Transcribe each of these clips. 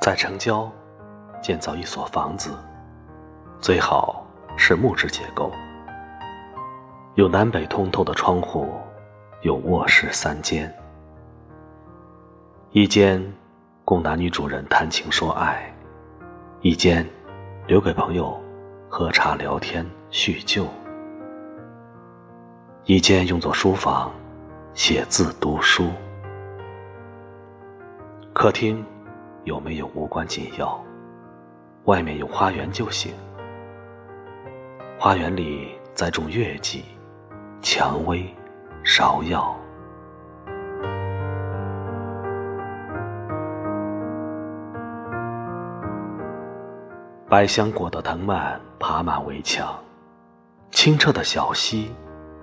在城郊建造一所房子，最好是木质结构，有南北通透的窗户，有卧室三间，一间供男女主人谈情说爱，一间留给朋友喝茶聊天叙旧，一间用作书房写字读书，客厅。有没有无关紧要？外面有花园就行。花园里栽种月季、蔷薇、芍药。百香果的藤蔓爬满围墙，清澈的小溪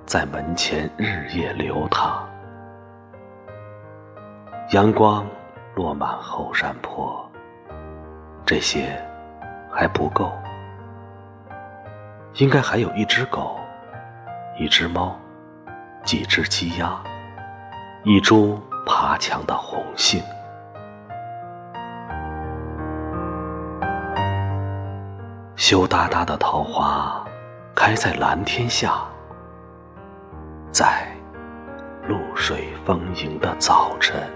在门前日夜流淌。阳光。落满后山坡，这些还不够，应该还有一只狗，一只猫，几只鸡鸭，一株爬墙的红杏。羞答答的桃花开在蓝天下，在露水丰盈的早晨。